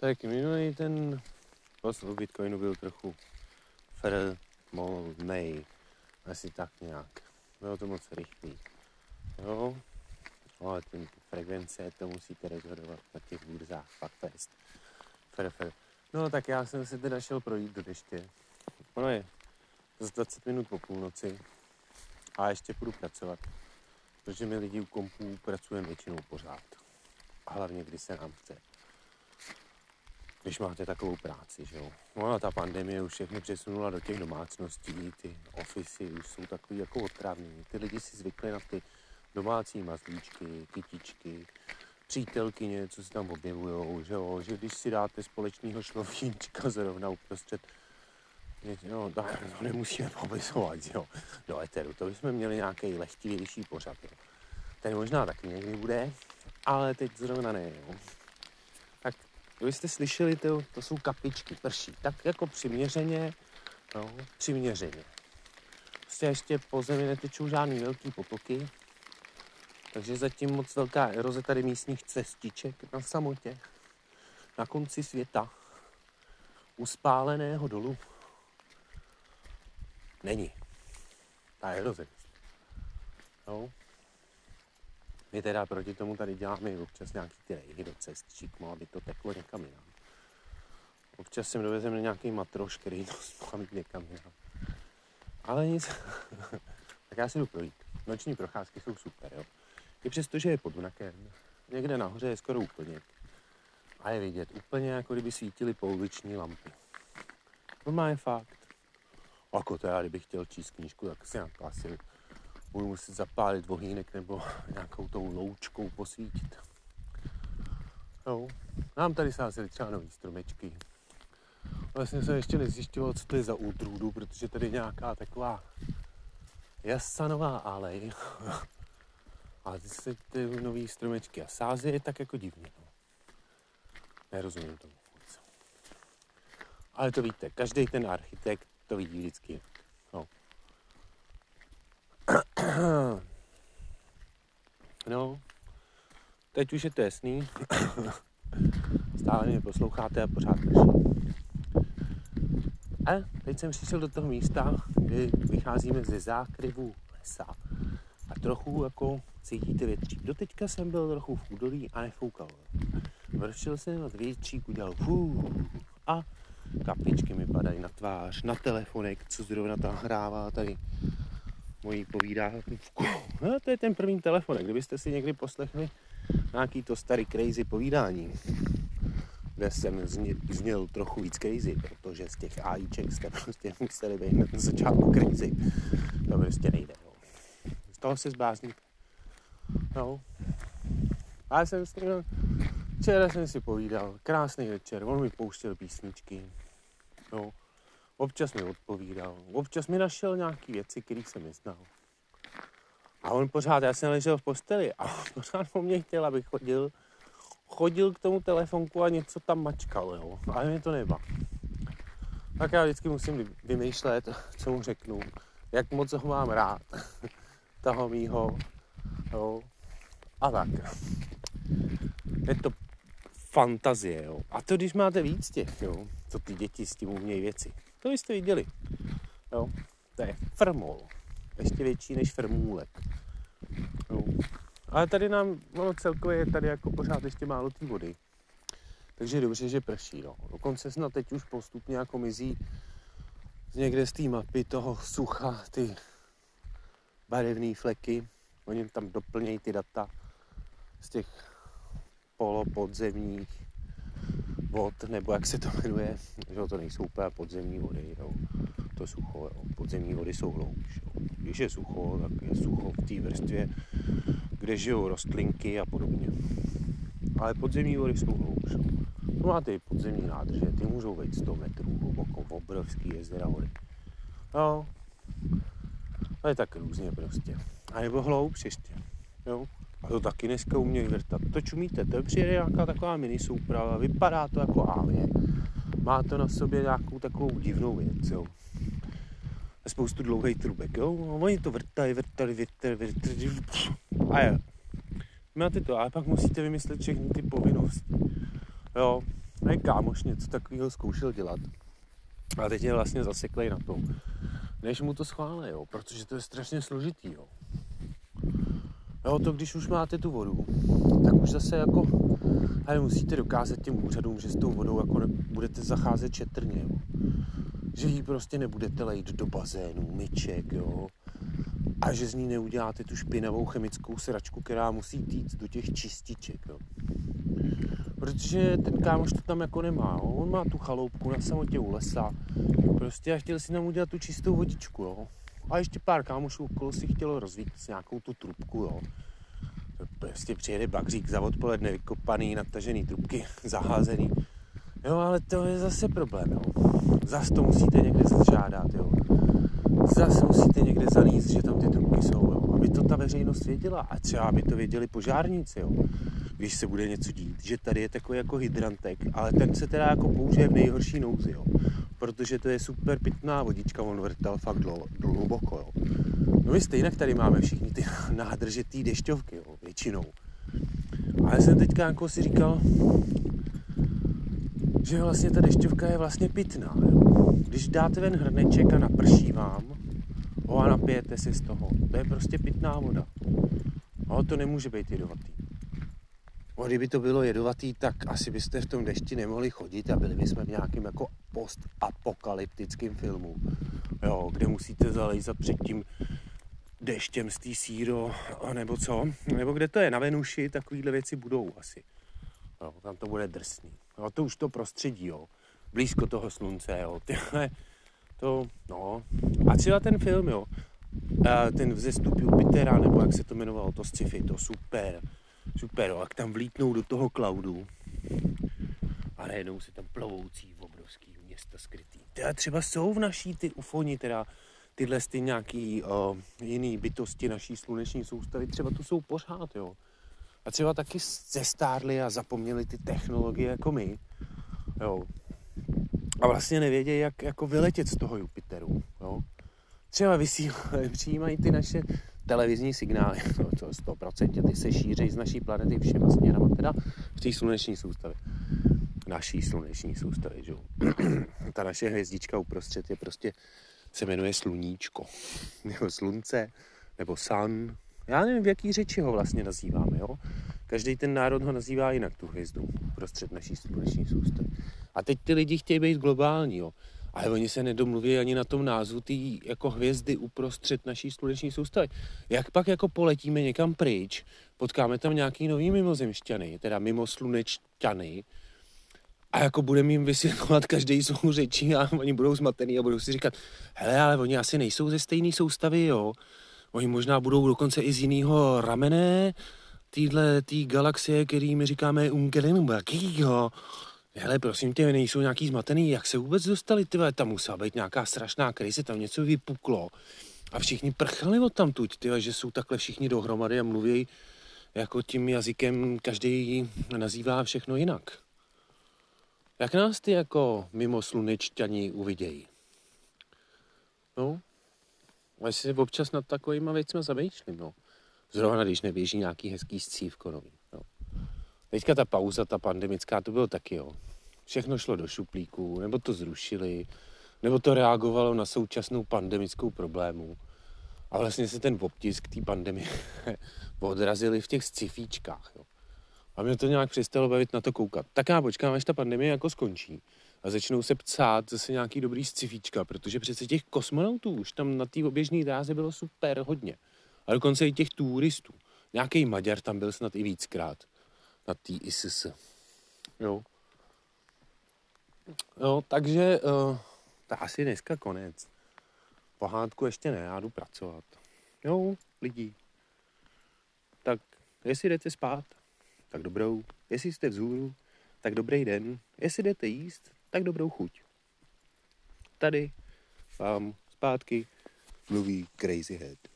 Tak minulý ten post o Bitcoinu byl trochu frmolnej, asi tak nějak. Bylo to moc rychlý. Jo, ale ty frekvence to musíte rozhodovat na těch burzách, fakt fest. Fer, fer. No tak já jsem se teda šel projít do deště. Ono je z 20 minut po půlnoci a ještě půjdu pracovat, protože my lidi u kompů pracujeme většinou pořád. A hlavně, když se nám chce když máte takovou práci, že jo. No a ta pandemie už všechny přesunula do těch domácností, ty ofisy už jsou takový jako odtrávnění. Ty lidi si zvykli na ty domácí mazlíčky, kytičky, přítelkyně, co se tam objevují, že jo, že když si dáte společného šlovínčka zrovna uprostřed No, to nemusíme popisovat, jo, do eteru. To bychom měli nějaký lehtivější pořad, jo. Ten možná taky někdy bude, ale teď zrovna ne, jo. Vy jste slyšeli, to, to jsou kapičky, prší. Tak jako přiměřeně, no, přiměřeně. Prostě ještě po zemi netečou žádný velký potoky, takže zatím moc velká eroze tady místních cestiček na samotě, na konci světa, u spáleného dolu, není. Ta eroze. No, my teda proti tomu tady děláme občas nějaký ty rejhy do cest, šikmo, aby to teklo někam jinam. Občas sem dovezeme nějaký matroš, který to mít někam jinam. Ale nic. tak já si jdu projít. Noční procházky jsou super, jo. I přesto, že je pod Dunakem, někde nahoře je skoro úplně. A je vidět úplně, jako kdyby svítily pouliční lampy. To má je fakt. Jako to já, kdybych chtěl číst knížku, tak si asi budu muset zapálit vohýnek nebo nějakou tou loučkou posvítit. Jo. Nám tady sázeli třeba nový stromečky. Vlastně jsem ještě nezjišťoval, co to je za útrůdu, protože tady nějaká taková jasanová alej. A ty se ty nový stromečky a sází je tak jako divně. No. Nerozumím tomu. Ale to víte, každý ten architekt to vidí vždycky. No. Teď už je to jasný. Stále mě posloucháte a pořád. A teď jsem přišel do toho místa, kdy vycházíme ze zákryvu lesa a trochu jako cítíte větří. Doteďka jsem byl trochu v údolí a nefoukal. Vršil jsem a větřík udělal fů a kapičky mi padají na tvář, na telefonek, co zrovna tam hrává tady mojí povídávku. No, to je ten první telefon. Kdybyste si někdy poslechli nějaký to starý crazy povídání, kde jsem zněl trochu víc crazy, protože z těch AIček jste prostě museli být na začátku crazy. To prostě nejde. No. Z toho se zblázníte. No. Já jsem si včera jsem si povídal, krásný večer, on mi pouštěl písničky. No. Občas mi odpovídal, občas mi našel nějaké věci, které jsem neznal. A on pořád, já jsem ležel v posteli a on pořád po mně chtěl, abych chodil, chodil k tomu telefonku a něco tam mačkal, jo. Ale mě to neba. Tak já vždycky musím vymýšlet, co mu řeknu, jak moc ho mám rád, toho mýho, jo. A tak. Je to fantazie, jo. A to když máte víc těch, jo, co ty děti s tím umějí věci. To byste viděli. Jo, to je frmol. Ještě větší než frmůlek. Jo. Ale tady nám, no celkově je tady jako pořád ještě málo té vody. Takže dobře, že prší. No. Dokonce snad teď už postupně jako mizí z někde z té mapy toho sucha ty barevné fleky. Oni tam doplnějí ty data z těch polopodzemních vod, nebo jak se to jmenuje, že to nejsou úplně podzemní vody, jo. to sucho, jo. podzemní vody jsou hloubš. Když je sucho, tak je sucho v té vrstvě, kde žijou rostlinky a podobně. Ale podzemní vody jsou hloubš. To máte i podzemní nádrže, ty můžou být 100 metrů hluboko, obrovský jezera vody. No, je tak různě prostě. A nebo hloubš ještě. Jo. A to taky dneska umějí vrtat. To čumíte, to přijede nějaká taková mini souprava, vypadá to jako ávě. Má to na sobě nějakou takovou divnou věc, jo. A spoustu dlouhých trubek, jo. A oni to vrtají, vrtali, vrtali, vrtali. A jo. Máte to, ale pak musíte vymyslet všechny ty povinnosti. Jo. ne kámoš něco takového zkoušel dělat. A teď je vlastně zaseklej na tom, než mu to schválí, jo, protože to je strašně složitý, jo. Jo, to když už máte tu vodu, tak už zase jako, ale musíte dokázat těm úřadům, že s tou vodou jako budete zacházet četrně, jo. Že ji prostě nebudete lejt do bazénu, myček, jo. A že z ní neuděláte tu špinavou chemickou sračku, která musí týct do těch čističek, jo. Protože ten kámoš to tam jako nemá, jo. on má tu chaloupku na samotě u lesa, prostě a chtěl si nám udělat tu čistou vodičku, jo. A ještě pár kámošů okolo si chtělo rozvít s nějakou tu trubku, jo. Prostě přijede bagřík za odpoledne, vykopaný, natažený trubky, zaházený. Jo, ale to je zase problém, jo. Zase to musíte někde zažádat, jo. Zase musíte někde zaníst, že tam ty trubky jsou, jo. Aby to ta veřejnost věděla. A třeba aby to věděli požárníci, jo. Když se bude něco dít, že tady je takový jako hydrantek, ale ten se teda jako použije v nejhorší nouzi, jo protože to je super pitná vodička, on vrtal fakt hluboko, jo. No my stejně tady máme všichni ty nádrže té dešťovky, jo, většinou. Ale jsem teďka jako si říkal, že vlastně ta dešťovka je vlastně pitná, jo. Když dáte ven hrneček a naprší vám, a napijete si z toho, to je prostě pitná voda. Ale to nemůže být jedovatý. Kdyby to bylo jedovatý, tak asi byste v tom dešti nemohli chodit a byli bychom v nějakém jako postapokalyptickém filmu, jo, kde musíte zalejzat před tím deštěm z té síro, nebo co, nebo kde to je, na Venuši, takovýhle věci budou asi. Jo, tam to bude drsný. Jo, to už to prostředí, jo, blízko toho slunce, jo, tyhle, to, no, a třeba ten film, jo, ten vzestup Jupitera, nebo jak se to jmenovalo, to sci-fi, to super, super, jak tam vlítnou do toho cloudu a najednou se tam plovoucí obrovský města skrytý. Teda třeba jsou v naší ty ufoni, teda tyhle ty nějaký uh, jiný bytosti naší sluneční soustavy, třeba tu jsou pořád, jo. A třeba taky zestárli a zapomněli ty technologie jako my, jo. A vlastně nevědějí, jak jako vyletět z toho Jupiteru, jo. Třeba vysílají, přijímají ty naše televizní signály, to 100%, ty se šíří z naší planety všema směrama, teda v té sluneční soustavě. Naší sluneční soustavy, že? Ta naše hvězdička uprostřed je prostě, se jmenuje sluníčko, nebo slunce, nebo sun. Já nevím, v jaký řeči ho vlastně nazýváme, jo? Každý ten národ ho nazývá jinak, tu hvězdu, prostřed naší sluneční soustavy. A teď ty lidi chtějí být globální, jo? Ale oni se nedomluví ani na tom názvu té jako hvězdy uprostřed naší sluneční soustavy. Jak pak jako poletíme někam pryč, potkáme tam nějaký nový mimozemšťany, teda mimoslunečťany, a jako budeme jim vysvětlovat každý svou řeči a oni budou zmatený a budou si říkat, hele, ale oni asi nejsou ze stejné soustavy, jo. Oni možná budou dokonce i z jiného ramene, týhle tý galaxie, který my říkáme Ungelenubakýho. Hele, prosím tě, nejsou nějaký zmatený, jak se vůbec dostali, ty tam musela být nějaká strašná krize, tam něco vypuklo. A všichni prchali od tam tuď, ty že jsou takhle všichni dohromady a mluví jako tím jazykem, každý nazývá všechno jinak. Jak nás ty jako mimo slunečťaní uvidějí? No, já si občas nad takovýma věcmi zamýšlím, no. Zrovna když neběží nějaký hezký scívko nový. Teďka ta pauza, ta pandemická, to bylo taky, jo. Všechno šlo do šuplíků, nebo to zrušili, nebo to reagovalo na současnou pandemickou problému. A vlastně se ten obtisk té pandemie odrazili v těch scifíčkách, jo. A mě to nějak přestalo bavit na to koukat. Tak já počkám, až ta pandemie jako skončí. A začnou se psát zase nějaký dobrý scifíčka, protože přece těch kosmonautů už tam na té oběžné dráze bylo super hodně. A dokonce i těch turistů. Nějaký Maďar tam byl snad i víckrát na té ISIS. Jo. Jo, takže uh, to asi dneska konec. Pohádku ještě ne, já jdu pracovat. Jo, lidi. Tak jestli jdete spát, tak dobrou. Jestli jste vzhůru, tak dobrý den. Jestli jdete jíst, tak dobrou chuť. Tady vám zpátky mluví Crazy Head.